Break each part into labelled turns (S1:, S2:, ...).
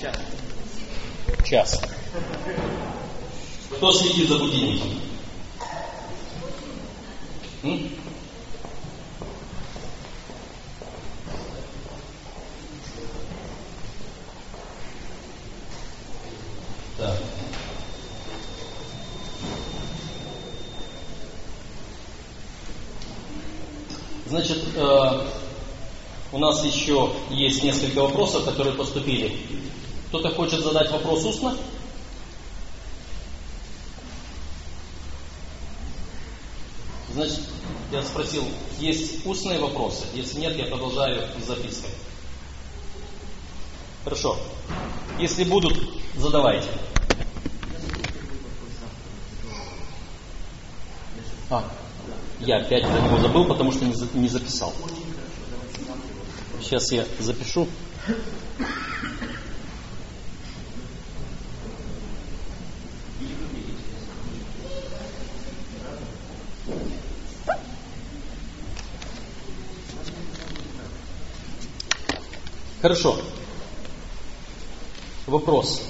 S1: Час.
S2: Час. Кто следит за будильником? М? Так. Значит, э, у нас еще есть несколько вопросов, которые поступили. Кто-то хочет задать вопрос устно? Значит, я спросил, есть устные вопросы? Если нет, я продолжаю с запиской. Хорошо. Если будут, задавайте. А, я опять про него забыл, потому что не записал. Сейчас я запишу. Хорошо. Вопрос.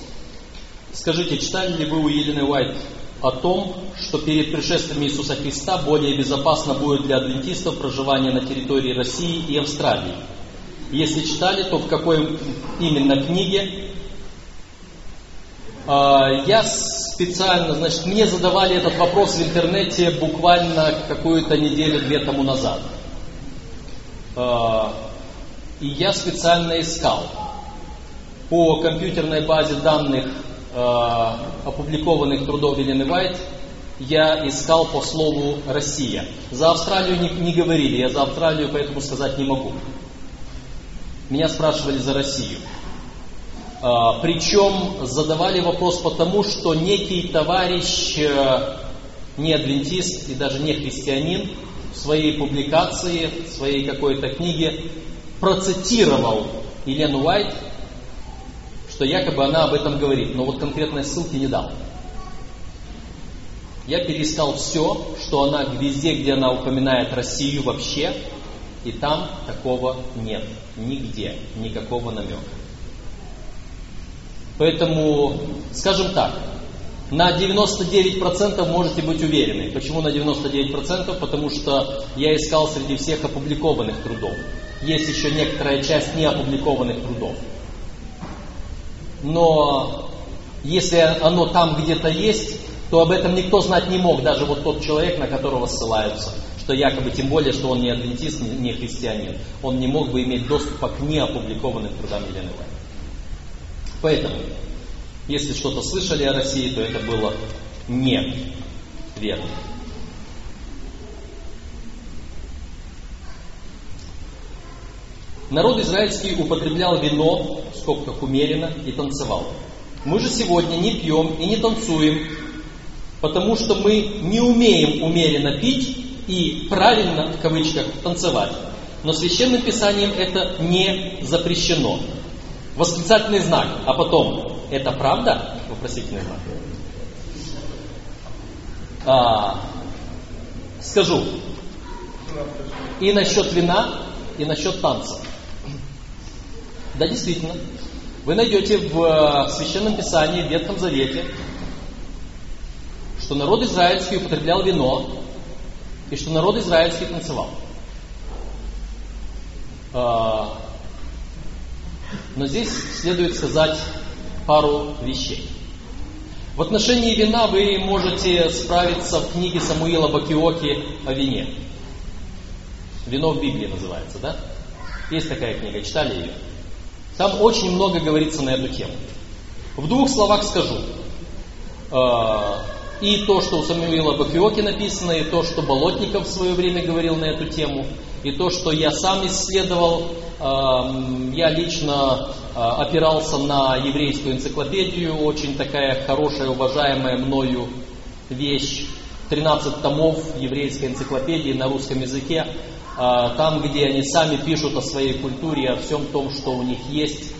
S2: Скажите, читали ли вы у Елены Уайт о том, что перед пришествием Иисуса Христа более безопасно будет для адвентистов проживание на территории России и Австралии? Если читали, то в какой именно книге? А, я специально, значит, мне задавали этот вопрос в интернете буквально какую-то неделю-две тому назад. И я специально искал по компьютерной базе данных э, опубликованных трудов Елены Вайт, я искал по слову «Россия». За Австралию не, не говорили, я за Австралию поэтому сказать не могу. Меня спрашивали за Россию. Э, причем задавали вопрос потому, что некий товарищ, э, не адвентист и даже не христианин, в своей публикации, в своей какой-то книге процитировал Елену Уайт, что якобы она об этом говорит, но вот конкретной ссылки не дал. Я перескал все, что она везде, где она упоминает Россию вообще, и там такого нет. Нигде. Никакого намека. Поэтому, скажем так, на 99% можете быть уверены. Почему на 99%? Потому что я искал среди всех опубликованных трудов есть еще некоторая часть неопубликованных трудов. Но если оно там где-то есть, то об этом никто знать не мог, даже вот тот человек, на которого ссылаются, что якобы, тем более, что он не адвентист, не христианин, он не мог бы иметь доступа к неопубликованным трудам Елены Вайт. Поэтому, если что-то слышали о России, то это было не верно. Народ израильский употреблял вино, в скобках умеренно, и танцевал. Мы же сегодня не пьем и не танцуем, потому что мы не умеем умеренно пить и правильно, в кавычках, танцевать. Но священным писанием это не запрещено. Восклицательный знак, а потом, это правда? Вопросительный знак. А, скажу. И насчет вина, и насчет танца. Да, действительно. Вы найдете в э, Священном Писании, в Ветхом Завете, что народ израильский употреблял вино, и что народ израильский танцевал. А, но здесь следует сказать пару вещей. В отношении вина вы можете справиться в книге Самуила Бакиоки о вине. Вино в Библии называется, да? Есть такая книга, читали ее? Там очень много говорится на эту тему. В двух словах скажу. А, и то, что у Самуила Бакиоки написано, и то, что Болотников в свое время говорил на эту тему, и то, что я сам исследовал, а, я лично а, опирался на еврейскую энциклопедию, очень такая хорошая, уважаемая мною вещь, 13 томов еврейской энциклопедии на русском языке. А, там, где они сами пишут о своей культуре, о всем том, что у них есть.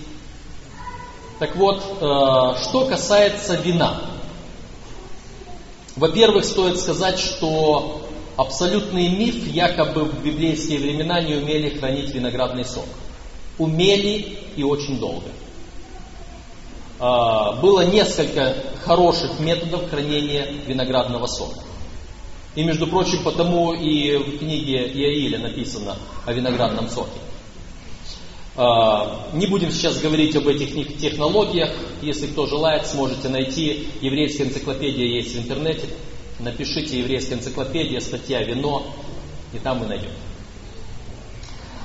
S2: Так вот, э, что касается вина. Во-первых, стоит сказать, что абсолютный миф якобы в библейские времена не умели хранить виноградный сок. Умели и очень долго. а, было несколько хороших методов хранения виноградного сока. И, между прочим, потому и в книге Иаиля написано о виноградном соке. А, не будем сейчас говорить об этих технологиях. Если кто желает, сможете найти. Еврейская энциклопедия есть в интернете. Напишите еврейская энциклопедия, статья «Вино», и там вы найдете.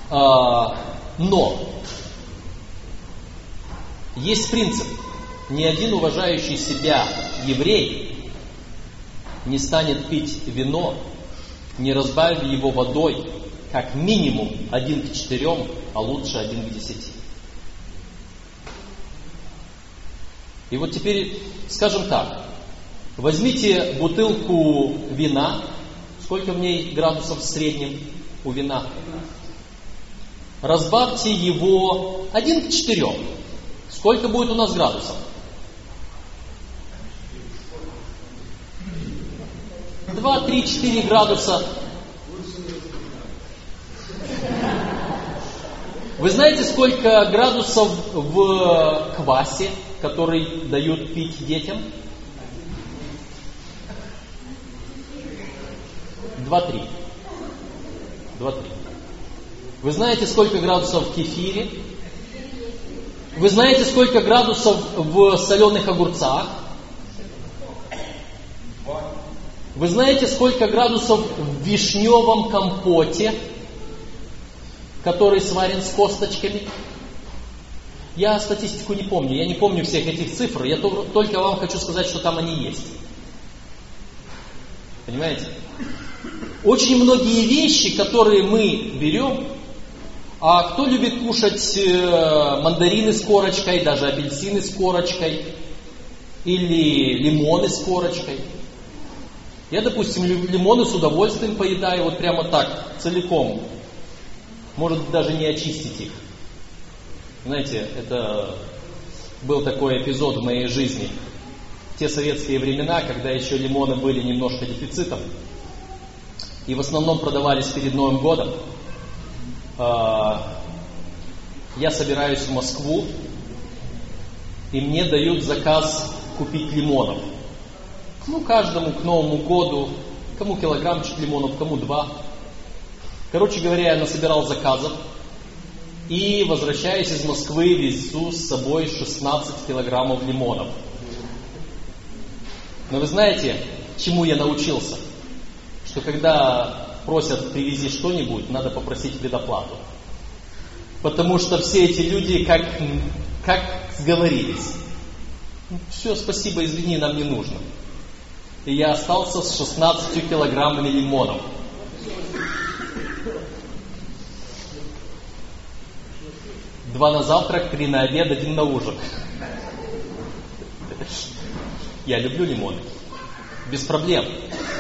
S2: А, но есть принцип. Ни один уважающий себя еврей не станет пить вино, не разбавив его водой, как минимум один к четырем, а лучше один к десяти. И вот теперь, скажем так, возьмите бутылку вина, сколько в ней градусов в среднем у вина? Разбавьте его один к четырем. Сколько будет у нас градусов? Два, три, четыре градуса. Вы знаете, сколько градусов в квасе, который дают пить детям? Два-три. Два-три. Вы знаете, сколько градусов в кефире? Вы знаете, сколько градусов в соленых огурцах? Вы знаете, сколько градусов в вишневом компоте, который сварен с косточками? Я статистику не помню, я не помню всех этих цифр, я только вам хочу сказать, что там они есть. Понимаете? Очень многие вещи, которые мы берем, а кто любит кушать э, мандарины с корочкой, даже апельсины с корочкой, или лимоны с корочкой? Я, допустим, лимоны с удовольствием поедаю, вот прямо так, целиком. Может даже не очистить их. Знаете, это был такой эпизод в моей жизни. Те советские времена, когда еще лимоны были немножко дефицитом, и в основном продавались перед Новым годом. А, я собираюсь в Москву, и мне дают заказ купить лимонов. Ну, каждому к Новому году, кому килограммчик лимонов, кому два. Короче говоря, я насобирал заказов, и возвращаясь из Москвы, везу с собой 16 килограммов лимонов. Но вы знаете, чему я научился? Что когда просят привези что-нибудь, надо попросить предоплату. Потому что все эти люди как, как сговорились. Все, спасибо, извини, нам не нужно. И я остался с 16 килограммами лимонов. Два на завтрак, три на обед, один на ужин. Я люблю лимоны. Без проблем.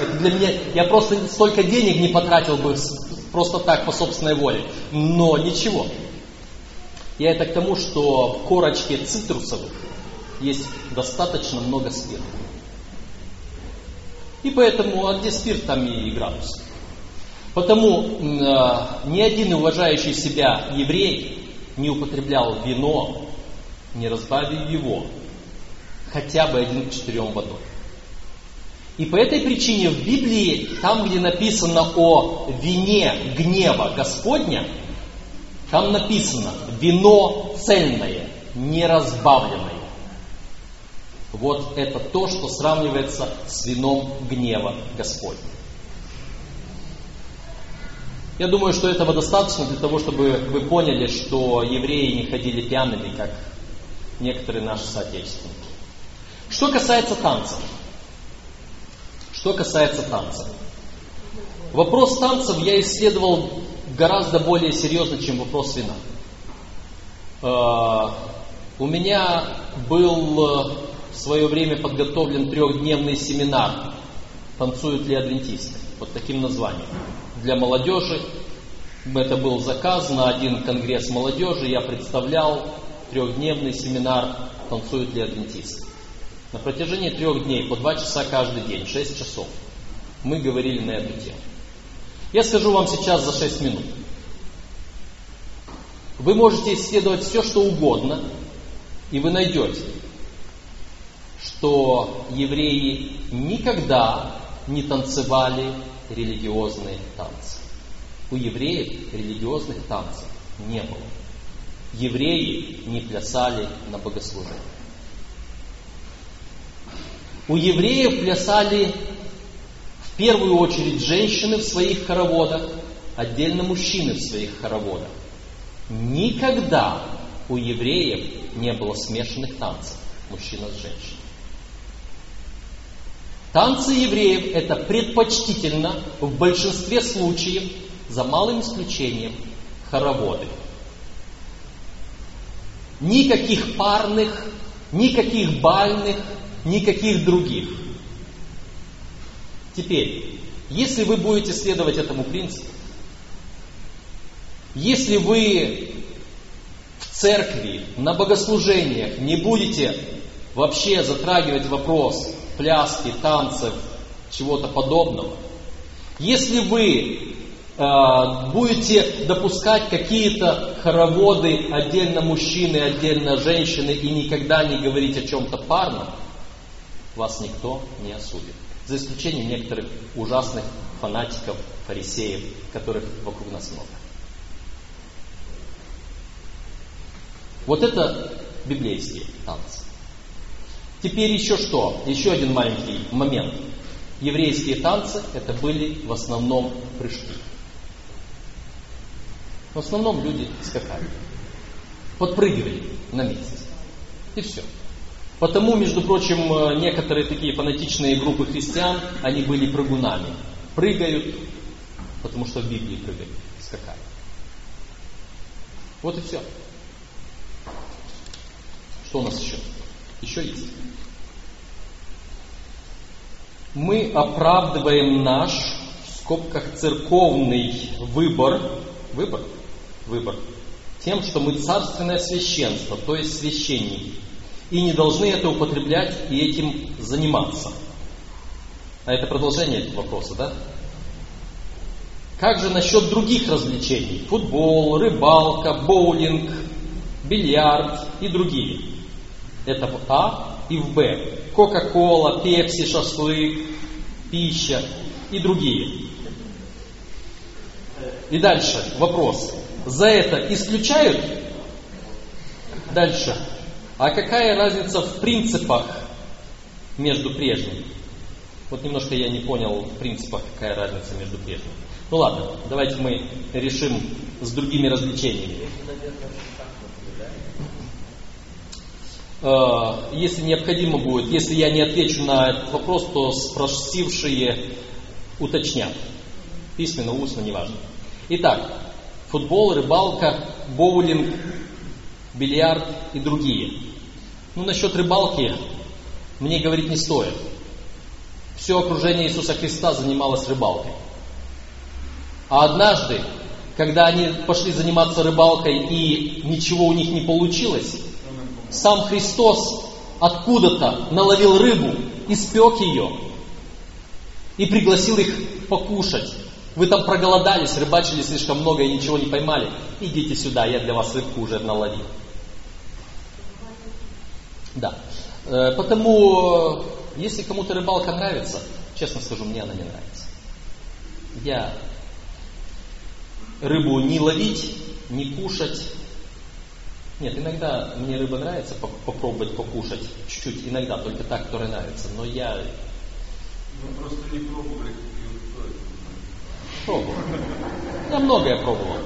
S2: Это для меня, я просто столько денег не потратил бы просто так, по собственной воле. Но ничего. Я это к тому, что в корочке цитрусовых есть достаточно много спирта. И поэтому, а где спирт, там и градус. Потому э, ни один уважающий себя еврей не употреблял вино, не разбавив его, хотя бы один к четырем водой. И по этой причине в Библии, там, где написано о вине гнева Господня, там написано вино цельное, не разбавленное. Вот это то, что сравнивается с вином гнева Господня. Я думаю, что этого достаточно для того, чтобы вы поняли, что евреи не ходили пьяными, как некоторые наши соотечественники. Что касается танцев. Что касается танцев. Вопрос танцев я исследовал гораздо более серьезно, чем вопрос вина. Э, у меня был э, в свое время подготовлен трехдневный семинар «Танцуют ли адвентисты?» под таким названием. Для молодежи это был заказ на один конгресс молодежи. Я представлял трехдневный семинар «Танцуют ли адвентисты?» На протяжении трех дней, по два часа каждый день, шесть часов, мы говорили на эту тему. Я скажу вам сейчас за шесть минут. Вы можете исследовать все, что угодно, и вы найдете, что евреи никогда не танцевали религиозные танцы. У евреев религиозных танцев не было. Евреи не плясали на богослужении. У евреев плясали в первую очередь женщины в своих хороводах, отдельно мужчины в своих хороводах. Никогда у евреев не было смешанных танцев мужчина с женщиной. Танцы евреев это предпочтительно в большинстве случаев, за малым исключением, хороводы. Никаких парных, никаких бальных, никаких других. Теперь, если вы будете следовать этому принципу, если вы в церкви, на богослужениях не будете вообще затрагивать вопрос пляски, танцев, чего-то подобного, если вы э, будете допускать какие-то хороводы отдельно мужчины, отдельно женщины и никогда не говорить о чем-то парном, вас никто не осудит. За исключением некоторых ужасных фанатиков, фарисеев, которых вокруг нас много. Вот это библейские танцы. Теперь еще что? Еще один маленький момент. Еврейские танцы это были в основном прыжки. В основном люди скакали. Подпрыгивали на месте. И все. Потому, между прочим, э, некоторые такие фанатичные группы христиан, они были прыгунами. Прыгают, потому что в Библии прыгают, скакали. Вот и все. Что у нас еще? Еще есть. Мы оправдываем наш, в скобках, церковный выбор, выбор, выбор, тем, что мы царственное священство, то есть священники, и не должны это употреблять и этим заниматься. А это продолжение этого вопроса, да? Как же насчет других развлечений? Футбол, рыбалка, боулинг, бильярд и другие. Это в А и в Б. Кока-кола, пепси, шашлык, пища и другие. И дальше вопрос. За это исключают? Дальше. А какая разница в принципах между прежними? Вот немножко я не понял в принципах, какая разница между прежними. Ну ладно, давайте мы решим с другими развлечениями. Э, если необходимо будет, если я не отвечу на этот вопрос, то спросившие уточнят. Письменно, устно, неважно. Итак, футбол, рыбалка, боулинг, бильярд и другие. Ну, насчет рыбалки мне говорить не стоит. Все окружение Иисуса Христа занималось рыбалкой. А однажды, когда они пошли заниматься рыбалкой и ничего у них не получилось, сам Христос откуда-то наловил рыбу, испек ее и пригласил их покушать. Вы там проголодались, рыбачили слишком много и ничего не поймали. Идите сюда, я для вас рыбку уже наловил. Да. Э, потому, если кому-то рыбалка нравится, честно скажу, мне она не нравится. Я рыбу не ловить, не кушать. Нет, иногда мне рыба нравится попробовать покушать чуть-чуть, иногда только так, которая нравится, но я...
S1: Вы просто не пробовали,
S2: Пробовал. Я многое пробовал.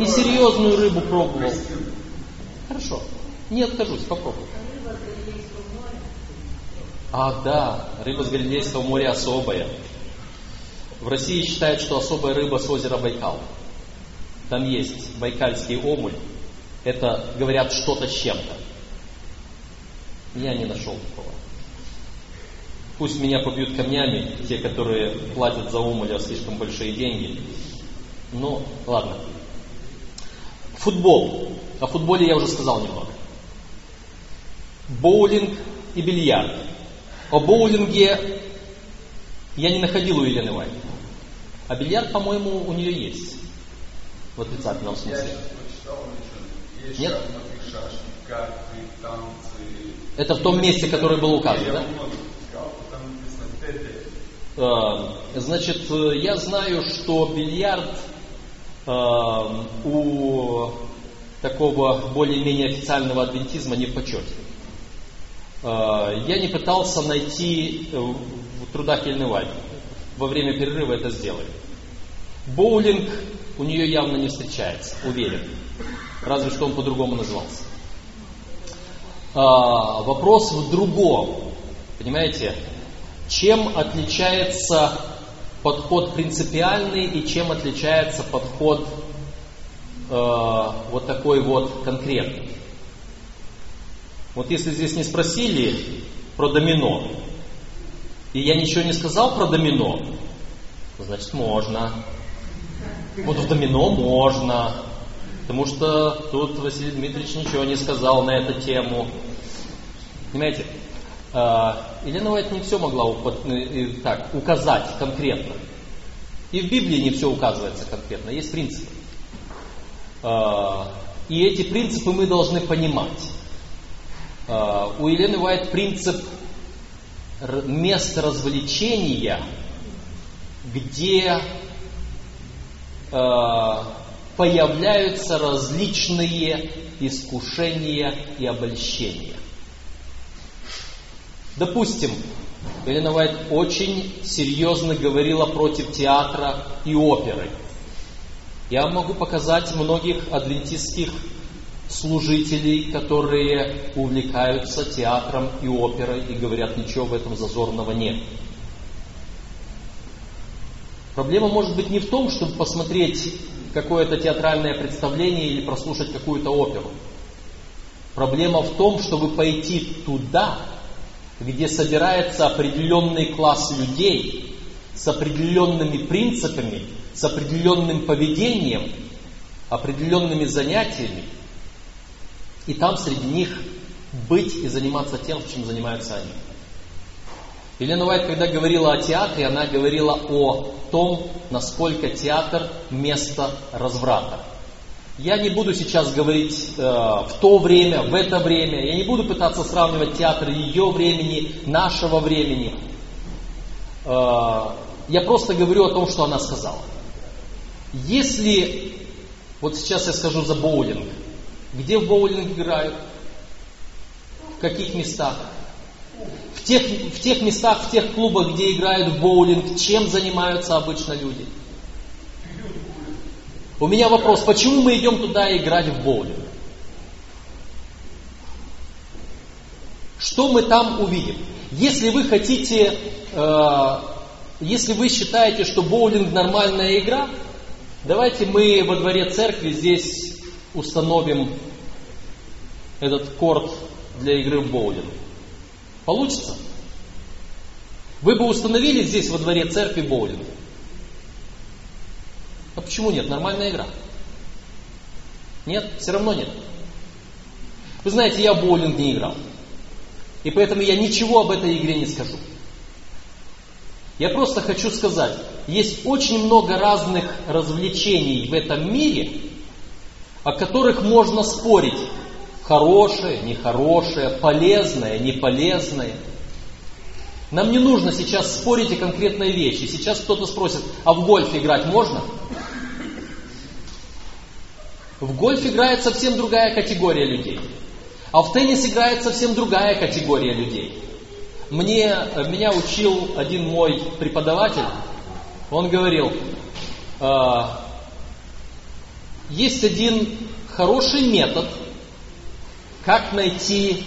S2: И серьезную рыбу пробовал. Хорошо. Не откажусь, попробуй. А, да, рыба с Галилейского моря особая. В России считают, что особая рыба с озера Байкал. Там есть байкальский омуль. Это, говорят, что-то с чем-то. Я не нашел такого. Пусть меня побьют камнями, те, которые платят за омуля слишком большие деньги. Ну, ладно. Футбол. О футболе я уже сказал немного боулинг и бильярд. О боулинге я не находил у Елены Вайт. А бильярд, по-моему, у нее есть. В отрицательном смысле.
S1: Я есть
S2: Нет?
S1: шахматы, шашки, карты, танцы.
S2: Это в том месте, которое было указано,
S1: Я
S2: да?
S1: там написано.
S2: Э, Значит, я знаю, что бильярд э, у такого более-менее официального адвентизма не в почете. Э, Я не пытался найти э, в трудах Вайт. Во время перерыва это сделали. Боулинг у нее явно не встречается, уверен. Разве что он по-другому назывался. А, вопрос в другом. Понимаете? Чем отличается подход принципиальный и чем отличается подход э, вот такой вот конкретный? Вот если здесь не спросили про домино, и я ничего не сказал про домино, значит можно. Вот в домино можно. Потому что тут Василий Дмитриевич ничего не сказал на эту тему. Понимаете? А, Елена Уайт не все могла э, так, указать конкретно. И в Библии не все указывается конкретно, есть принципы. А, И эти принципы мы должны понимать. А, У Елены Уайт принцип мест развлечения, где появляются различные искушения и обольщения. Допустим, Елена Вайт очень серьезно говорила против театра и оперы. Я могу показать многих адвентистских служителей, которые увлекаются театром и оперой и говорят, ничего в этом зазорного нет. Проблема может быть не в том, чтобы посмотреть какое-то театральное представление или прослушать какую-то оперу. Проблема в том, чтобы пойти туда, где собирается определенный класс людей с определенными принципами, с определенным поведением, определенными занятиями, и там среди них быть и заниматься тем, чем занимаются они. Елена Уайт, когда говорила о театре, она говорила о том, насколько театр – место разврата. Я не буду сейчас говорить э, в то время, в это время. Я не буду пытаться сравнивать театр ее времени, нашего времени. Э, я просто говорю о том, что она сказала. Если, вот сейчас я скажу за боулинг. Где в боулинг играют? В каких местах? В тех, в тех местах, в тех клубах, где играют в боулинг, чем занимаются обычно люди? У меня вопрос, почему мы идем туда играть в боулинг? Что мы там увидим? Если вы хотите, э, если вы считаете, что боулинг нормальная игра, давайте мы во дворе церкви здесь установим этот корт для игры в боулинг. Получится? Вы бы установили здесь во дворе церкви боулинг? А почему нет? Нормальная игра. Нет? Все равно нет. Вы знаете, я в боулинг не играл. И поэтому я ничего об этой игре не скажу. Я просто хочу сказать, есть очень много разных развлечений в этом мире, о которых можно спорить. Хорошее, нехорошее, полезное, неполезное. Нам не нужно сейчас спорить о конкретной вещи. Сейчас кто-то спросит, а в гольф играть можно? В гольф играет совсем другая категория людей. А в теннис играет совсем другая категория людей. Мне, меня учил один мой преподаватель. Он говорил, «Э, есть один хороший метод, как найти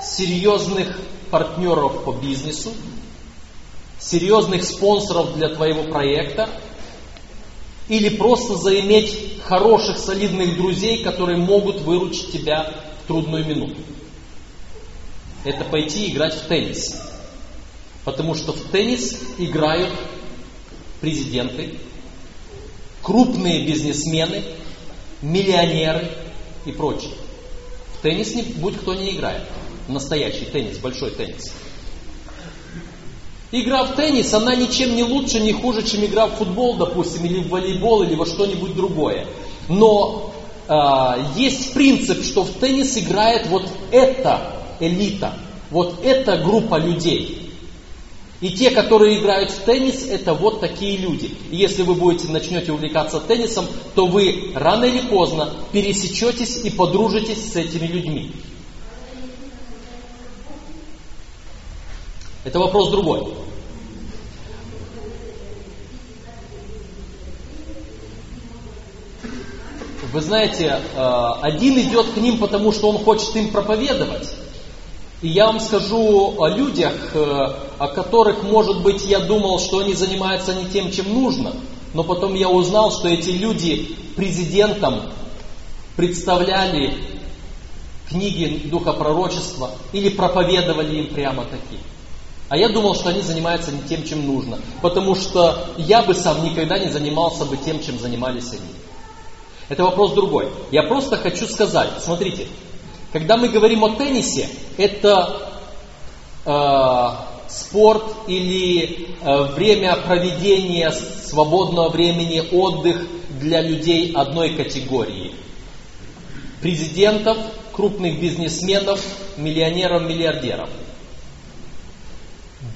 S2: серьезных партнеров по бизнесу, серьезных спонсоров для твоего проекта, или просто заиметь хороших, солидных друзей, которые могут выручить тебя в трудную минуту. Это пойти играть в теннис. Потому что в теннис играют президенты, крупные бизнесмены, миллионеры и прочие. Теннис не, будь кто не играет. Настоящий теннис, большой теннис. Игра в теннис, она ничем не лучше, не хуже, чем игра в футбол, допустим, или в волейбол, или во что-нибудь другое. Но э, есть принцип, что в теннис играет вот эта элита, вот эта группа людей. И те, которые играют в теннис, это вот такие люди. И если вы будете начнете увлекаться теннисом, то вы рано или поздно пересечетесь и подружитесь с этими людьми. Это вопрос другой. Вы знаете, э, один идет к ним, потому что он хочет им проповедовать. И я вам скажу о людях, э, о которых, может быть, я думал, что они занимаются не тем, чем нужно, но потом я узнал, что эти люди президентам представляли книги Духа Пророчества или проповедовали им прямо такие. А я думал, что они занимаются не тем, чем нужно, потому что я бы сам никогда не занимался бы тем, чем занимались они. Это вопрос другой. Я просто хочу сказать, смотрите, когда мы говорим о теннисе, это э, спорт или э, время проведения свободного времени, отдых для людей одной категории. Президентов, крупных бизнесменов, миллионеров, миллиардеров.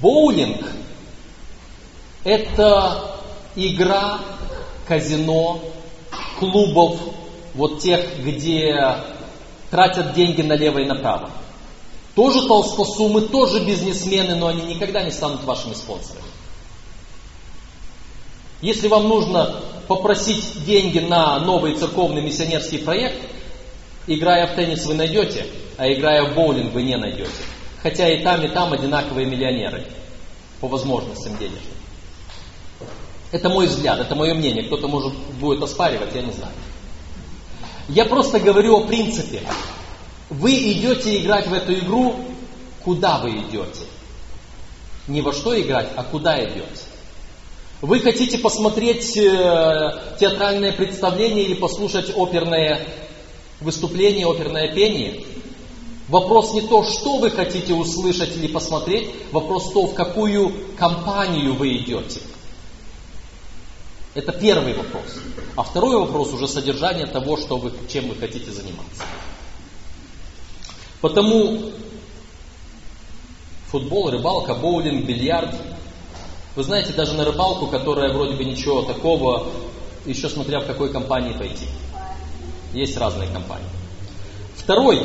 S2: Боулинг – это игра, казино, клубов, вот тех, где тратят деньги налево и направо. Тоже толстосумы, тоже бизнесмены, но они никогда не станут вашими спонсорами. Если вам нужно попросить деньги на новый церковный миссионерский проект, играя в теннис вы найдете, а играя в боулинг вы не найдете. Хотя и там, и там одинаковые миллионеры по возможностям денежным. Это мой взгляд, это мое мнение. Кто-то может будет оспаривать, я не знаю. Я просто говорю о принципе. Вы идете играть в эту игру, куда вы идете? Не во что играть, а куда идете? Вы хотите посмотреть э, театральное представление или послушать оперное выступление, оперное пение? Вопрос не то, что вы хотите услышать или посмотреть, вопрос то, в какую компанию вы идете. Это первый вопрос. А второй вопрос уже содержание того, что вы, чем вы хотите заниматься. Потому футбол, рыбалка, боулинг, бильярд. Вы знаете, даже на рыбалку, которая вроде бы ничего такого, еще смотря в какой компании пойти. Есть разные компании. Второй,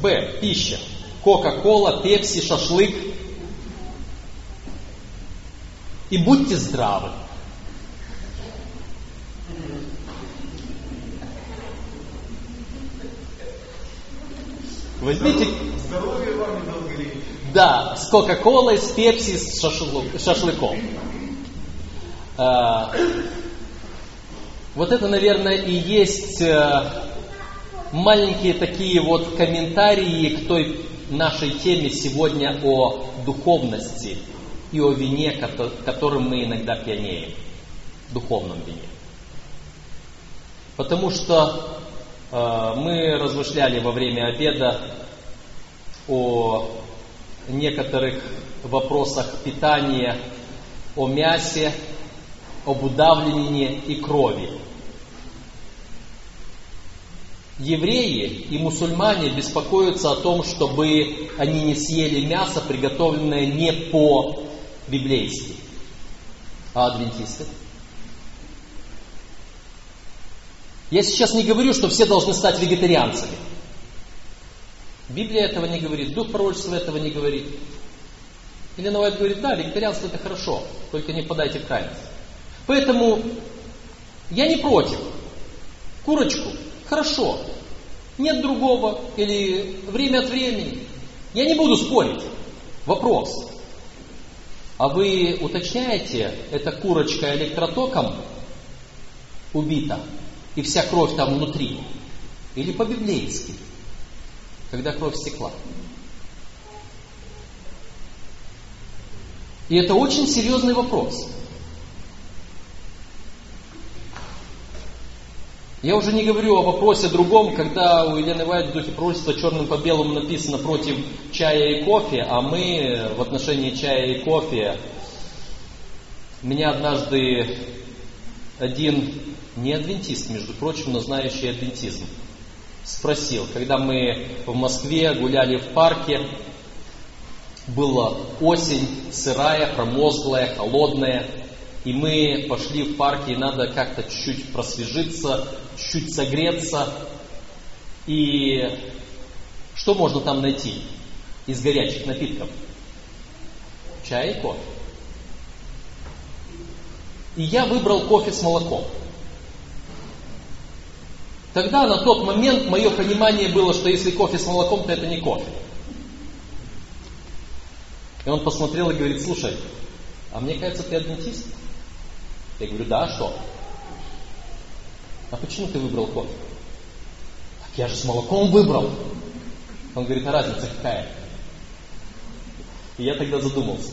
S2: Б, пища. Кока-кола, пепси, шашлык. И будьте здравы. Возьмите...
S1: Здоровья вам и долголетия.
S2: Да, с Кока-Колой, с Пепси, с шашлык, шашлыком. А, вот это, наверное, и есть а, маленькие такие вот комментарии к той нашей теме сегодня о духовности и о вине, которым мы иногда пьянеем, духовном вине. Потому что Э, мы размышляли во время обеда о некоторых вопросах питания, о мясе, об удавлении и крови. Евреи и мусульмане беспокоятся о том, чтобы они не съели мясо, приготовленное не по-библейски. А адвентисты – Я сейчас не говорю, что все должны стать вегетарианцами. Библия этого не говорит, Дух пророчества этого не говорит. Или Навайт говорит, да, вегетарианство это хорошо, только не подайте в крайность. Поэтому я не против. Курочку, хорошо. Нет другого, или время от времени. Я не буду спорить. Вопрос. А вы уточняете, эта курочка электротоком убита? И вся кровь там внутри. Или по-библейски, когда кровь стекла. И это очень серьезный вопрос. Я уже не говорю о вопросе другом, когда у Елены Вайт в духе пророчества черным по белому написано против чая и кофе, а мы в отношении чая и кофе меня однажды один не адвентист, между прочим, но знающий адвентизм, спросил, когда мы в Москве гуляли в парке, была осень, сырая, промозглая, холодная, и мы пошли в парк, и надо как-то чуть-чуть просвежиться, чуть-чуть согреться. И что можно там найти из горячих напитков? Чай и кофе. И я выбрал кофе с молоком. Тогда на тот момент мое понимание было, что если кофе с молоком, то это не кофе. И он посмотрел и говорит, слушай, а мне кажется, ты адвентист. Я говорю, да, а что? А почему ты выбрал кофе? Так я же с молоком выбрал. Он говорит, а разница какая? И я тогда задумался.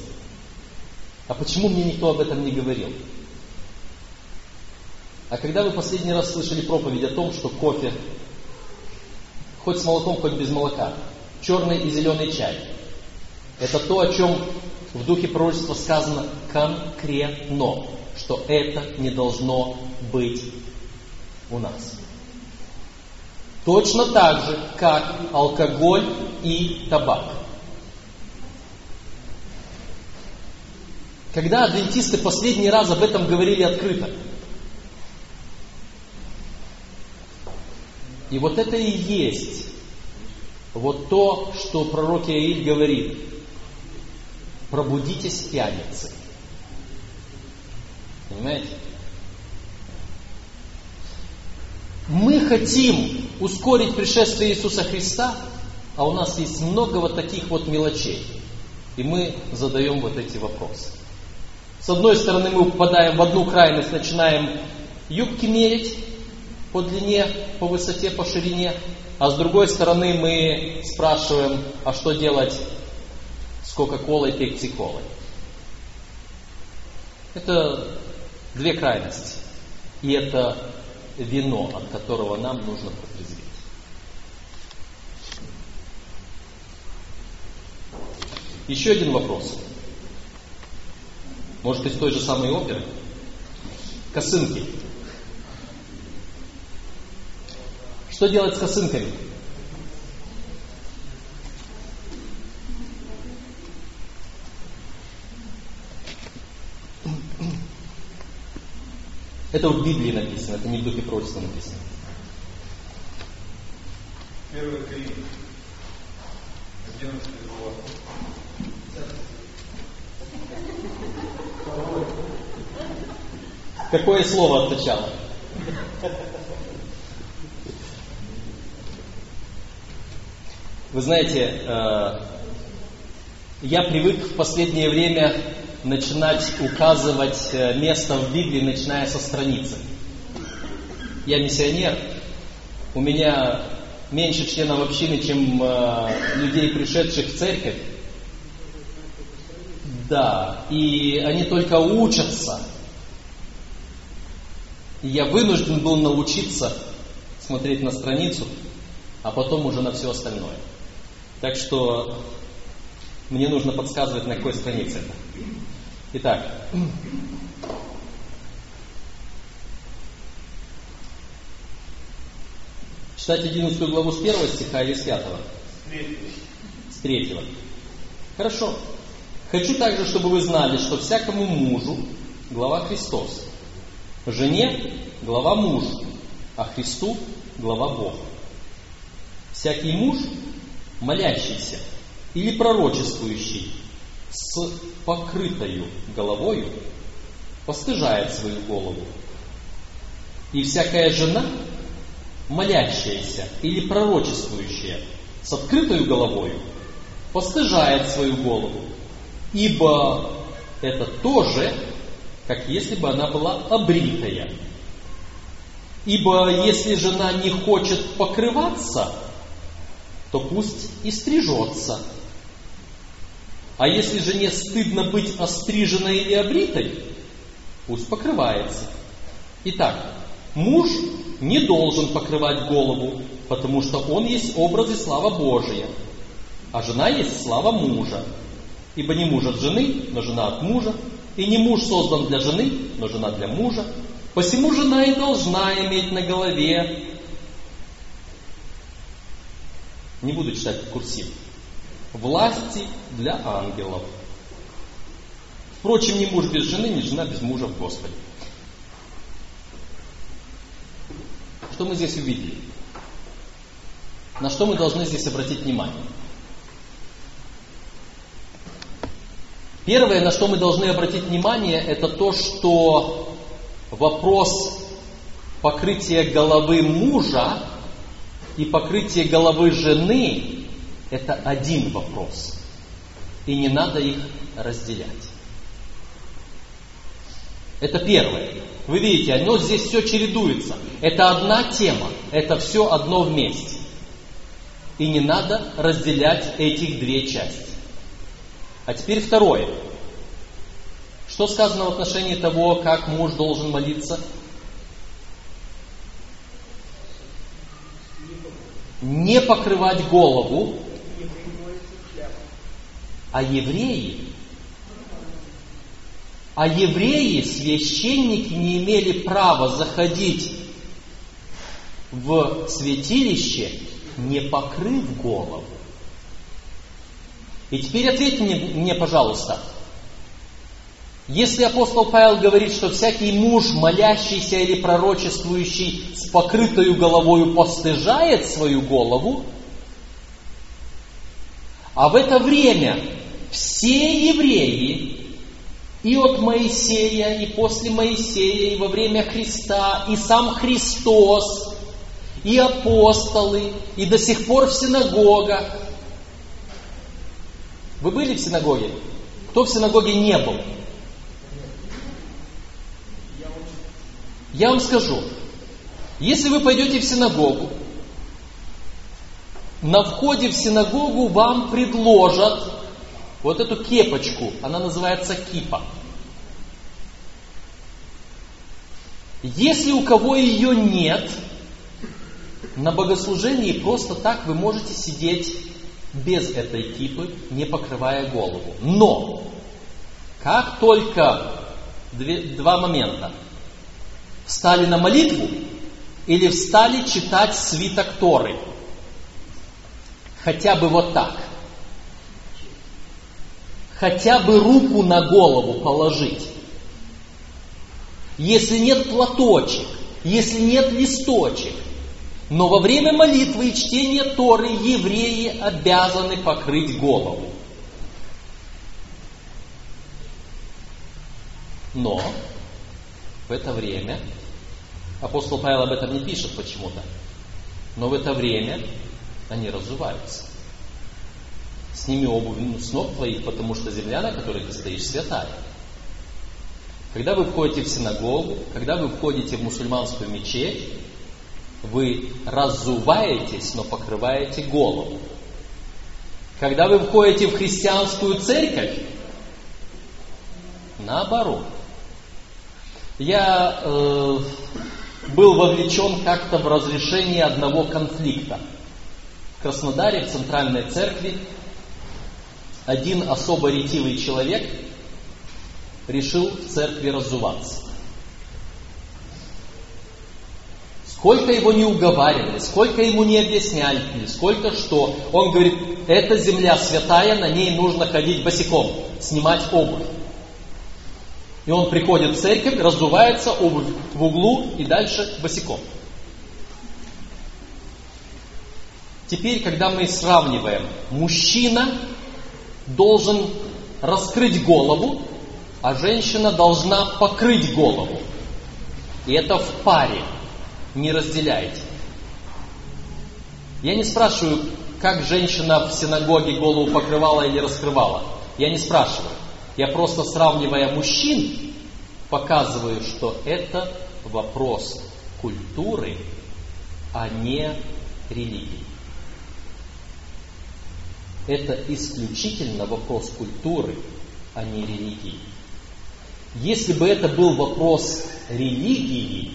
S2: А почему мне никто об этом не говорил? А когда вы последний раз слышали проповедь о том, что кофе, хоть с молоком, хоть без молока, черный и зеленый чай, это то, о чем в духе пророчества сказано конкретно, что это не должно быть у нас. Точно так же, как алкоголь и табак. Когда адвентисты последний раз об этом говорили открыто – И вот это и есть вот то, что пророк Иаиль говорит. Пробудитесь пьяницы. Понимаете? Мы хотим ускорить пришествие Иисуса Христа, а у нас есть много вот таких вот мелочей. И мы задаем вот эти вопросы. С одной стороны, мы попадаем в одну крайность, начинаем юбки мерить, по длине, по высоте, по ширине, а с другой стороны мы спрашиваем, а что делать с Кока-Колой, Пепси-Колой? Это две крайности. И это вино, от которого нам нужно протрезветь. Еще один вопрос. Может, из той же самой оперы? Косынки. Что делать с косынками? Это в Библии написано, это не в духе пророчества написано.
S1: Первый Коринф, 11 глава.
S2: Какое слово от начала? Вы знаете, э, я привык в последнее время начинать указывать э, место в Библии, начиная со страницы. Я миссионер, у меня меньше членов общины, чем э, людей, пришедших в церковь. Да, и они только учатся. И я вынужден был научиться смотреть на страницу, а потом уже на все остальное. Так что мне нужно подсказывать, на какой странице это. Итак, читать 11 главу с первого стиха или с пятого? С третьего. Хорошо. Хочу также, чтобы вы знали, что всякому мужу глава Христос, жене глава муж, а Христу глава Бог. Всякий муж молящийся или пророчествующий с покрытою головою постыжает свою голову. И всякая жена, молящаяся или пророчествующая с открытою головою, постыжает свою голову, ибо это тоже, как если бы она была обритая. Ибо если жена не хочет покрываться, то пусть и стрижется. А если жене стыдно быть остриженной или обритой, пусть покрывается. Итак, муж не должен покрывать голову, потому что он есть образ и слава Божия, а жена есть слава мужа. Ибо не муж от жены, но жена от мужа, и не муж создан для жены, но жена для мужа. Посему жена и должна иметь на голове Не буду читать курсив. Власти для ангелов. Впрочем, ни муж без жены, ни жена без мужа в Господе. Что мы здесь увидели? На что мы должны здесь обратить внимание? Первое, на что мы должны обратить внимание, это то, что вопрос покрытия головы мужа и покрытие головы жены – это один вопрос. И не надо их разделять. Это первое. Вы видите, оно здесь все чередуется. Это одна тема, это все одно вместе. И не надо разделять этих две части. А теперь второе. Что сказано в отношении того, как муж должен молиться? Не покрывать голову, а евреи, а евреи, священники, не имели права заходить в святилище, не покрыв голову. И теперь ответьте мне, мне, пожалуйста, если апостол Павел говорит, что всякий муж, молящийся или пророчествующий с покрытою головою постыжает свою голову, а в это время все евреи и от Моисея, и после Моисея, и во время Христа, и сам Христос, и апостолы, и до сих пор в синагогах. Вы были в синагоге? Кто в синагоге не был? Я вам скажу, если вы пойдете в синагогу, на входе в синагогу вам предложат вот эту кепочку, она называется кипа. Если у кого ее нет, на богослужении просто так вы можете сидеть без этой кипы, не покрывая голову. Но, как только две, два момента. Встали на молитву или встали читать свиток Торы. Хотя бы вот так. Хотя бы руку на голову положить. Если нет платочек, если нет листочек, но во время молитвы и чтения Торы евреи обязаны покрыть голову. Но это время, апостол Павел об этом не пишет почему-то, но в это время они разуваются. Сними обувь с ног твоих, потому что земля, на которой ты стоишь, святая. Когда вы входите в синагогу, когда вы входите в мусульманскую мечеть, вы разуваетесь, но покрываете голову. Когда вы входите в христианскую церковь, наоборот. Я э, был вовлечен как-то в разрешение одного конфликта. В Краснодаре, в Центральной Церкви, один особо ретивый человек решил в церкви разуваться. Сколько его не уговаривали, сколько ему не объясняли, сколько что. Он говорит, эта земля святая, на ней нужно ходить босиком, снимать обувь. И он приходит в церковь, раздувается, обувь в углу и дальше босиком. Теперь, когда мы сравниваем, мужчина должен раскрыть голову, а женщина должна покрыть голову. И это в паре не разделяйте. Я не спрашиваю, как женщина в синагоге голову покрывала или раскрывала. Я не спрашиваю. Я просто сравнивая мужчин, показываю, что это вопрос культуры, а не религии. Это исключительно вопрос культуры, а не религии. Если бы это был вопрос религии,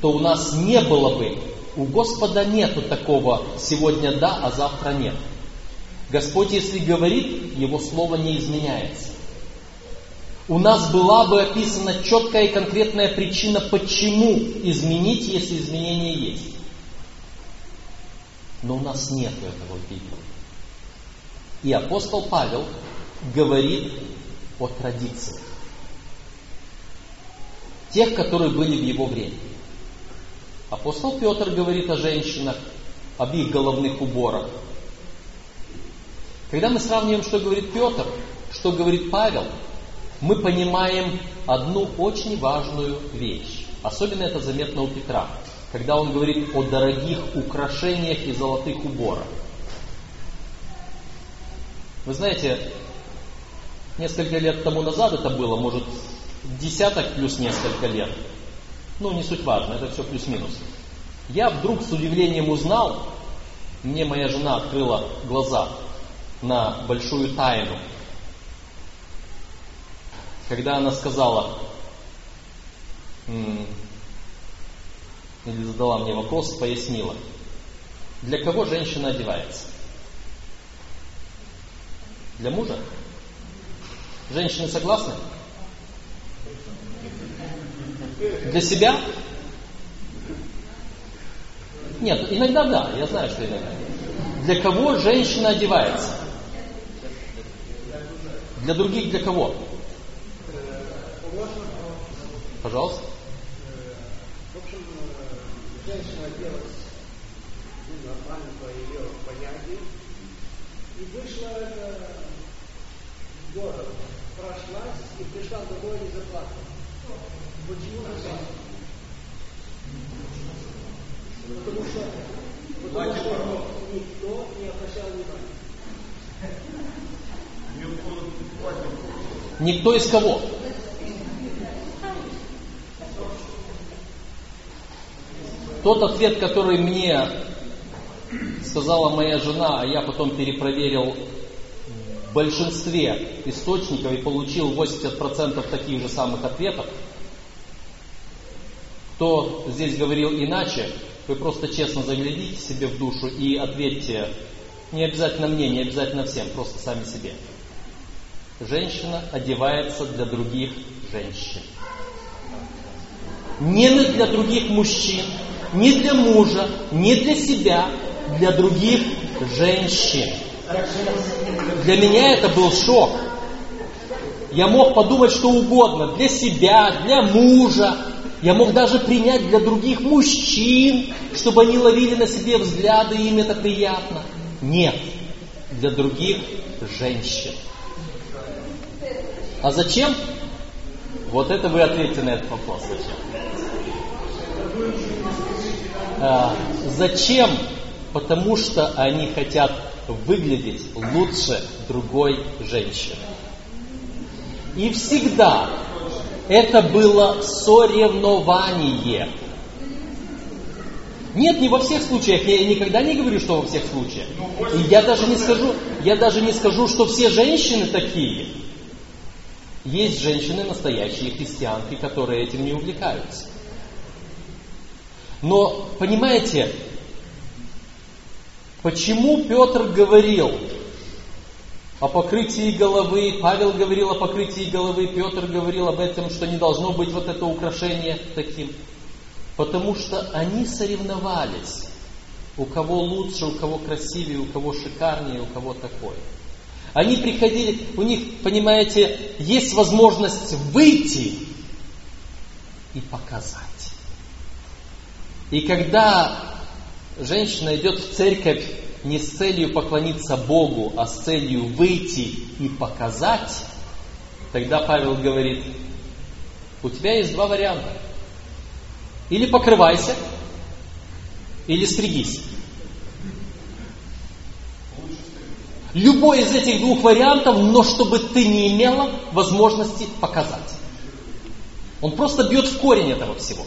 S2: то у нас не было бы, у Господа нету такого сегодня да, а завтра нет. Господь, если говорит, Его Слово не изменяется. У нас была бы описана четкая и конкретная причина, почему изменить, если изменение есть. Но у нас нет этого в Библии. И апостол Павел говорит о традициях. Тех, которые были в его время. Апостол Петр говорит о женщинах, об их головных уборах. Когда мы сравниваем, что говорит Петр, что говорит Павел, мы понимаем одну очень важную вещь. Особенно это заметно у Петра, когда он говорит о дорогих украшениях и золотых уборах. Вы знаете, несколько лет тому назад это было, может, десяток плюс несколько лет. Ну, не суть важно, это все плюс-минус. Я вдруг с удивлением узнал, мне моя жена открыла глаза на большую тайну, когда она сказала, или задала мне вопрос, пояснила, для кого женщина одевается? Для мужа? Женщины согласны? Для себя? Нет, иногда да, я знаю, что иногда. Для кого женщина одевается? Для других для кого? Пожалуйста.
S3: В общем, женщина оделась ну, нормально по ее понятию. И вышла это в город, прошлась и пришла домой и заплакала. Почему заплакала? Потому что, потому что никто не обращал внимания.
S2: Никто из кого? Тот ответ, который мне сказала моя жена, а я потом перепроверил в большинстве источников и получил 80% таких же самых ответов, кто здесь говорил иначе, вы просто честно заглядите себе в душу и ответьте, не обязательно мне, не обязательно всем, просто сами себе. Женщина одевается для других женщин. Не для других мужчин, не для мужа, не для себя, для других женщин. Для меня это был шок. Я мог подумать что угодно, для себя, для мужа. Я мог даже принять для других мужчин, чтобы они ловили на себе взгляды, и им это приятно. Нет, для других женщин. А зачем? Вот это вы ответите на этот вопрос. Зачем? А, зачем? Потому что они хотят выглядеть лучше другой женщины. И всегда это было соревнование. Нет, не во всех случаях. Я никогда не говорю, что во всех случаях. И я даже не скажу, я даже не скажу, что все женщины такие. Есть женщины настоящие христианки, которые этим не увлекаются. Но, понимаете, почему Петр говорил о покрытии головы, Павел говорил о покрытии головы, Петр говорил об этом, что не должно быть вот это украшение таким. Потому что они соревновались, у кого лучше, у кого красивее, у кого шикарнее, у кого такое. Они приходили, у них, понимаете, есть возможность выйти и показать. И когда женщина идет в церковь не с целью поклониться Богу, а с целью выйти и показать, тогда Павел говорит, у тебя есть два варианта. Или покрывайся, или стригись. Любой из этих двух вариантов, но чтобы ты не имела возможности показать. Он просто бьет в корень этого всего.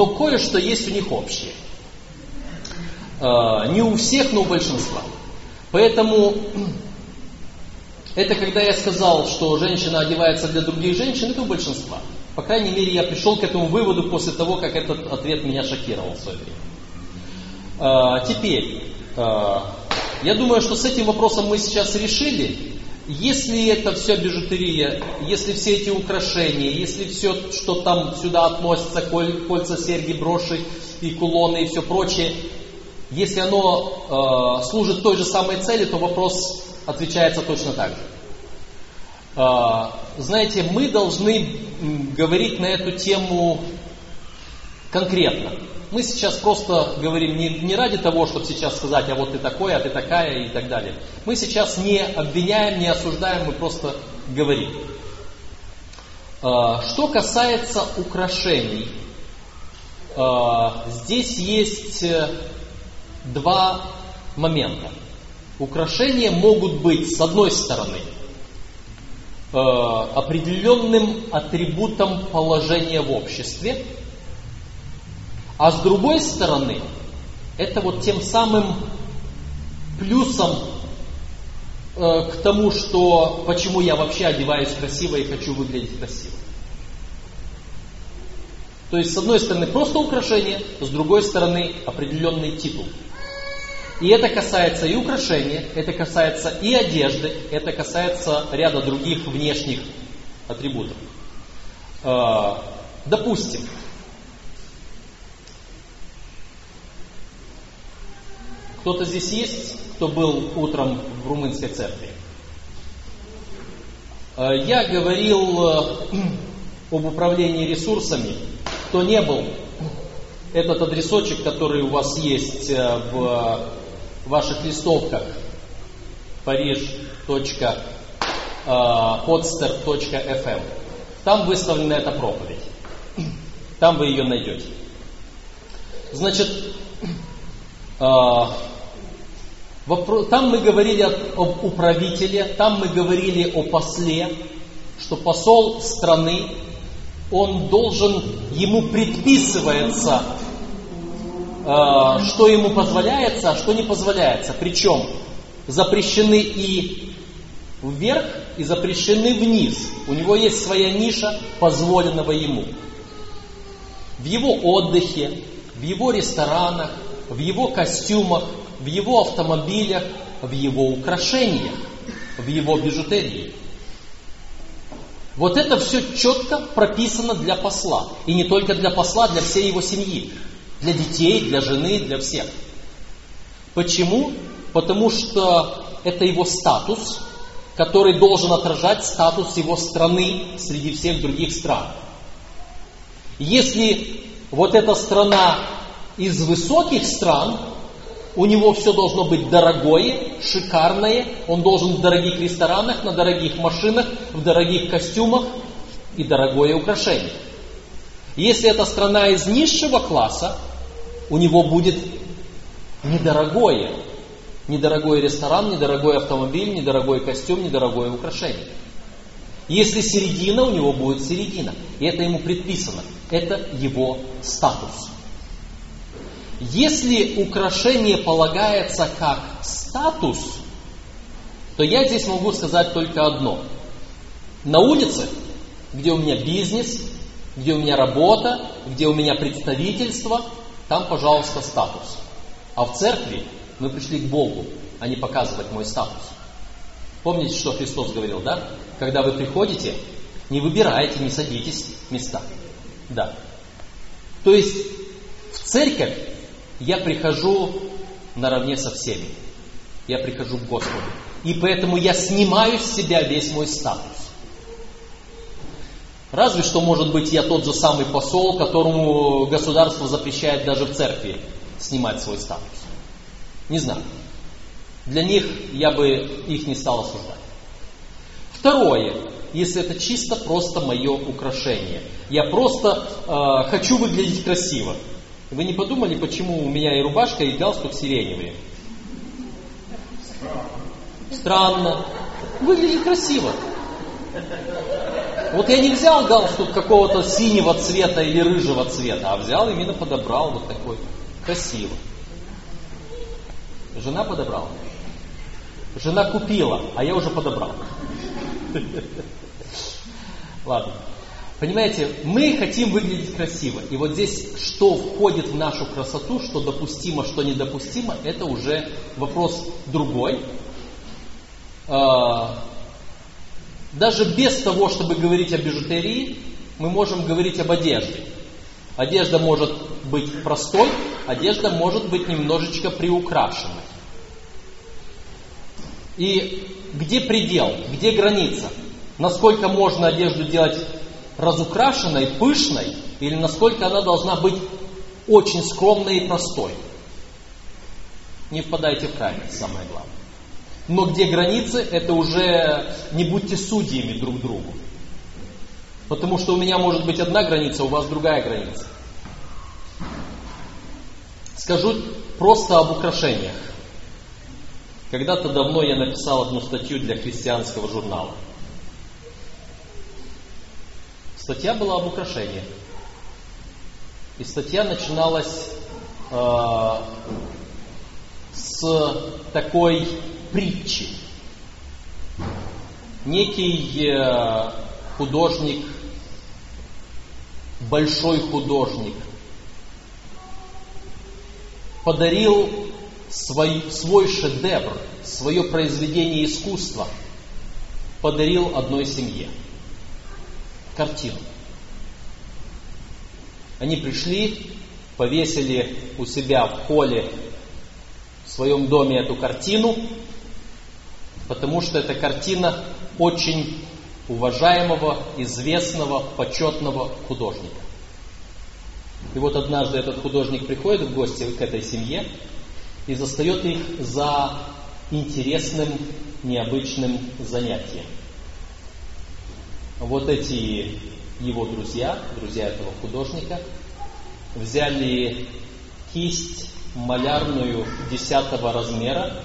S2: Но кое-что есть у них общее. Э, не у всех, но у большинства. Поэтому это когда я сказал, что женщина одевается для других женщин, это у большинства. По крайней мере, я пришел к этому выводу после того, как этот ответ меня шокировал в свое время. А, теперь, а, я думаю, что с этим вопросом мы сейчас решили. Если это все бижутерия, если все эти украшения, если все, что там сюда относится, коль, кольца, серьги, броши и кулоны и все прочее, если оно э, служит той же самой цели, то вопрос отвечается точно так же. Э, знаете, мы должны говорить на эту тему конкретно. Мы сейчас просто говорим не, не ради того, чтобы сейчас сказать, а вот ты такой, а ты такая и так далее. Мы сейчас не обвиняем, не осуждаем, мы просто говорим. А, что касается украшений, а, здесь есть э, два момента. Украшения могут быть, с одной стороны, э, определенным атрибутом положения в обществе, а с другой стороны, это вот тем самым плюсом э, к тому, что почему я вообще одеваюсь красиво и хочу выглядеть красиво. То есть, с одной стороны, просто украшение, с другой стороны, определенный титул. И это касается и украшения, это касается и одежды, это касается ряда других внешних атрибутов. Э, допустим, Кто-то здесь есть, кто был утром в румынской церкви? Э, я говорил э, об управлении ресурсами. Кто не был, этот адресочек, который у вас есть э, в ваших листовках, parиж.podster.fm. Там выставлена эта проповедь. Там вы ее найдете. Значит, там мы говорили об управителе, там мы говорили о после, что посол страны, он должен, ему предписывается, э, что ему позволяется, а что не позволяется. Причем запрещены и вверх, и запрещены вниз. У него есть своя ниша позволенного ему. В его отдыхе, в его ресторанах, в его костюмах, в его автомобилях, в его украшениях, в его бижутерии. Вот это все четко прописано для посла. И не только для посла, для всей его семьи. Для детей, для жены, для всех. Почему? Потому что это его статус, который должен отражать статус его страны среди всех других стран. Если вот эта страна из высоких стран, у него все должно быть дорогое, шикарное, он должен в дорогих ресторанах, на дорогих машинах, в дорогих костюмах и дорогое украшение. Если это страна из низшего класса, у него будет недорогое, недорогой ресторан, недорогой автомобиль, недорогой костюм, недорогое украшение. Если середина, у него будет середина. И это ему предписано. Это его статус. Если украшение полагается как статус, то я здесь могу сказать только одно. На улице, где у меня бизнес, где у меня работа, где у меня представительство, там, пожалуйста, статус. А в церкви мы пришли к Богу, а не показывать мой статус. Помните, что Христос говорил, да? Когда вы приходите, не выбирайте, не садитесь места. Да. То есть в церковь я прихожу наравне со всеми. Я прихожу к Господу. И поэтому я снимаю с себя весь мой статус. Разве что, может быть, я тот же самый посол, которому государство запрещает даже в церкви снимать свой статус. Не знаю. Для них я бы их не стал осуждать. Второе, если это чисто просто мое украшение. Я просто э, хочу выглядеть красиво. Вы не подумали, почему у меня и рубашка, и галстук сиреневые? Странно. Выглядит красиво. Вот я не взял галстук какого-то синего цвета или рыжего цвета, а взял именно подобрал вот такой. Красиво. Жена подобрала. Жена купила, а я уже подобрал. Ладно. Понимаете, мы хотим выглядеть красиво. И вот здесь, что входит в нашу красоту, что допустимо, что недопустимо, это уже вопрос другой. А, даже без того, чтобы говорить о бижутерии, мы можем говорить об одежде. Одежда может быть простой, одежда может быть немножечко приукрашенной. И где предел, где граница? Насколько можно одежду делать разукрашенной, пышной, или насколько она должна быть очень скромной и простой. Не впадайте в крайность, самое главное. Но где границы, это уже не будьте судьями друг другу. Потому что у меня может быть одна граница, у вас другая граница. Скажу просто об украшениях. Когда-то давно я написал одну статью для христианского журнала – Статья была об украшениях. И статья начиналась э, с такой притчи. Некий э, художник, большой художник, подарил свой, свой шедевр, свое произведение искусства, подарил одной семье – картину. Они пришли, повесили у себя в холле в своем доме эту картину, потому что эта картина очень уважаемого, известного, почетного художника. И вот однажды этот художник приходит в гости к этой семье и застает их за интересным, необычным занятием вот эти его друзья, друзья этого художника, взяли кисть малярную десятого размера,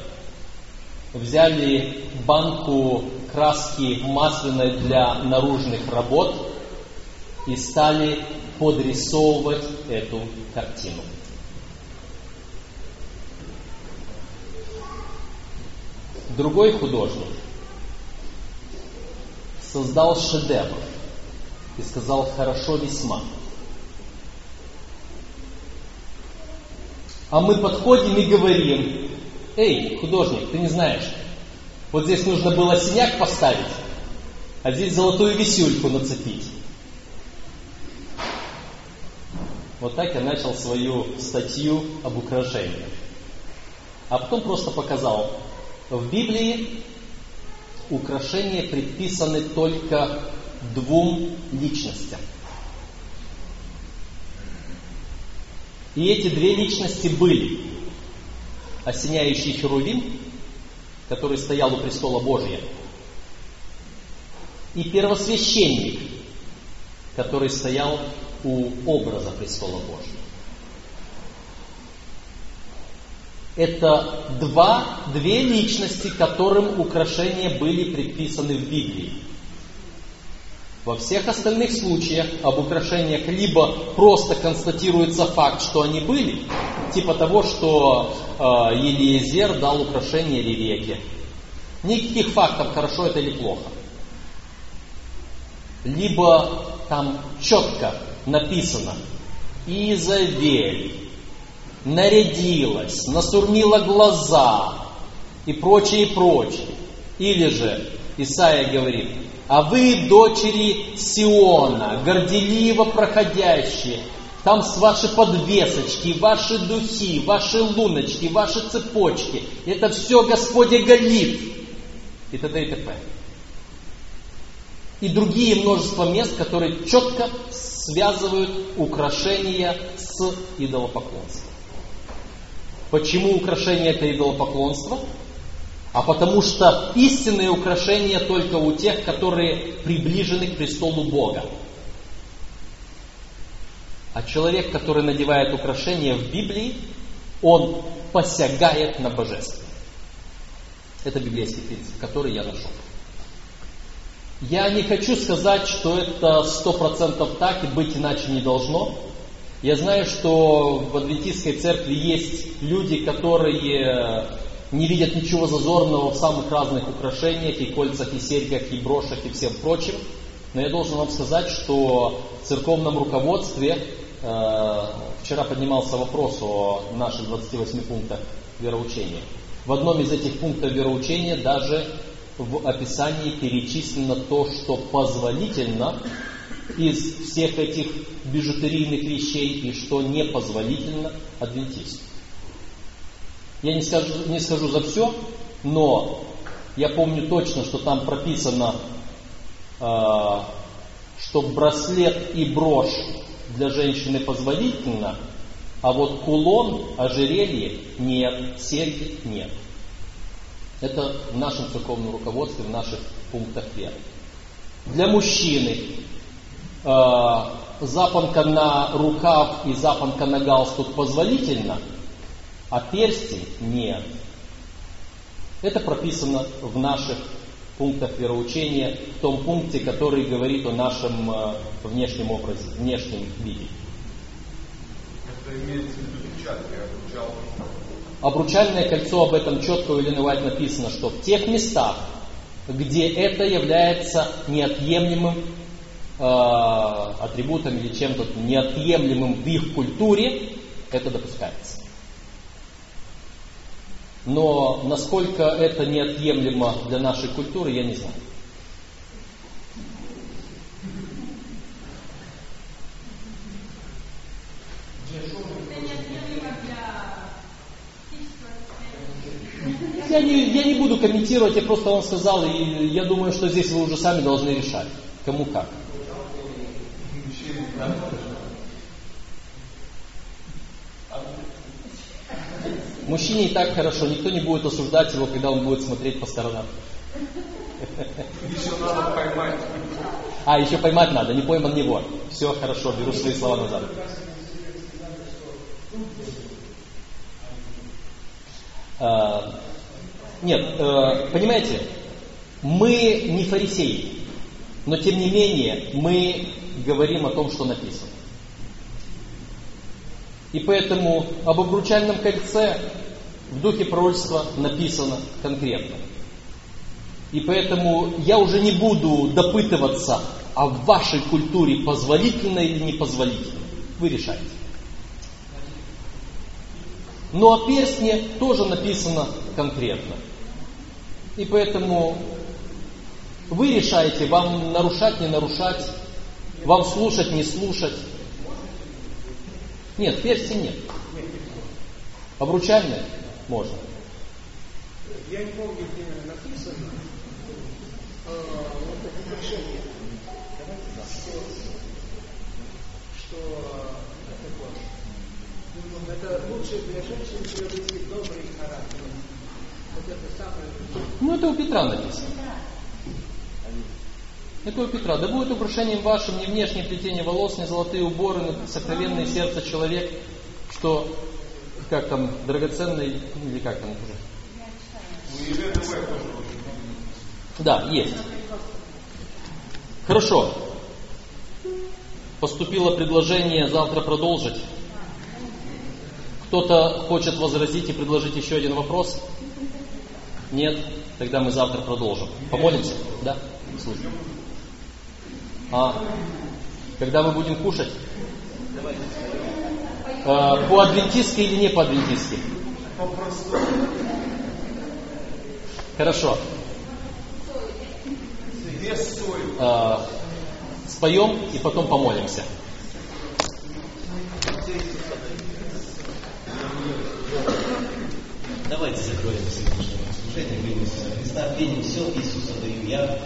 S2: взяли банку краски масляной для наружных работ и стали подрисовывать эту картину. Другой художник создал шедевр и сказал хорошо весьма. А мы подходим и говорим, эй, художник, ты не знаешь, вот здесь нужно было синяк поставить, а здесь золотую висюльку нацепить. Вот так я начал свою статью об украшениях. А потом просто показал, в Библии украшения предписаны только двум личностям. И эти две личности были осеняющий Херувим, который стоял у престола Божия, и первосвященник, который стоял у образа престола Божия. Это два, две личности, которым украшения были предписаны в Библии. Во всех остальных случаях об украшениях либо просто констатируется факт, что они были, типа того, что э, Елиезер дал украшение Ревеке. Никаких фактов, хорошо это или плохо. Либо там четко написано Изавель нарядилась, насурмила глаза и прочее, и прочее. Или же Исаия говорит, а вы, дочери Сиона, горделиво проходящие, там с ваши подвесочки, ваши духи, ваши луночки, ваши цепочки. Это все Господь оголит. И т.д. и т.п. И другие множество мест, которые четко связывают украшения с идолопоклонством. Почему украшение это идолопоклонство? А потому что истинные украшения только у тех, которые приближены к престолу Бога. А человек, который надевает украшения в Библии, он посягает на божество. Это библейский принцип, который я нашел. Я не хочу сказать, что это сто процентов так и быть иначе не должно. Я знаю, что в адвентистской церкви есть люди, которые не видят ничего зазорного в самых разных украшениях, и кольцах, и серьгах, и брошах, и всем прочем. Но я должен вам сказать, что в церковном руководстве э, вчера поднимался вопрос о наших 28 пунктах вероучения. В одном из этих пунктов вероучения даже в описании перечислено то, что позволительно из всех этих бижутерийных вещей и что непозволительно адвентисту. Я не скажу, не скажу за все, но я помню точно, что там прописано, э, что браслет и брошь для женщины позволительно, а вот кулон, ожерелье нет, серьги нет. Это в нашем церковном руководстве, в наших пунктах веры. Для мужчины запонка на рукав и запонка на галстук позволительно, а перстень нет. Это прописано в наших пунктах вероучения, в том пункте, который говорит о нашем э, внешнем образе, внешнем виде.
S1: Это имеется в виду печатка, обручалка.
S2: Обручальное кольцо об этом четко у Елены Уайт написано, что в тех местах, где это является неотъемлемым э, атрибутом или чем-то неотъемлемым в их культуре, это допускается. Но насколько это неотъемлемо для нашей культуры, я не знаю. Я не, я не буду комментировать, я просто вам сказал, и я думаю, что здесь вы уже сами должны решать, кому как. Мужчине и так хорошо, никто не будет осуждать его, когда он будет смотреть по сторонам.
S1: Еще надо поймать.
S2: А, еще поймать надо, не пойман не вор. Все хорошо, беру свои слова назад. А, нет, э, понимаете, мы не фарисеи, но тем не менее мы говорим о том, что написано. И поэтому об обручальном кольце в духе пророчества написано конкретно. И поэтому я уже не буду допытываться, а в вашей культуре позволительно или не позволительно. Вы решаете. Но о перстне тоже написано конкретно. И поэтому вы решаете, вам нарушать, не нарушать, вам слушать, не слушать. Нет, перстень нет. Обручальное можно.
S3: Я не помню, где написано, э, вот это украшение, что, э, это лучше для женщин приобрести добрый характер. Вот это самое.
S2: Ну, это у Петра написано. У Петра. Да будет украшением вашим не внешнее плетение волос, не золотые уборы, но сокровенное сердце человек, что, как там, драгоценный, или как там уже.
S1: У Елены Уэбб тоже
S2: Да, есть. Хорошо. Поступило предложение завтра продолжить. Кто-то хочет возразить и предложить еще один вопрос? Нет? Тогда мы завтра продолжим. Помолимся? Да? Слушай. А, когда мы будем кушать? А, по адвентистски или не по адвентистски? Хорошо. А, споем и потом помолимся.
S4: Давайте закроем сегодняшнее служение Иисуса Христа. Все Иисуса во имя.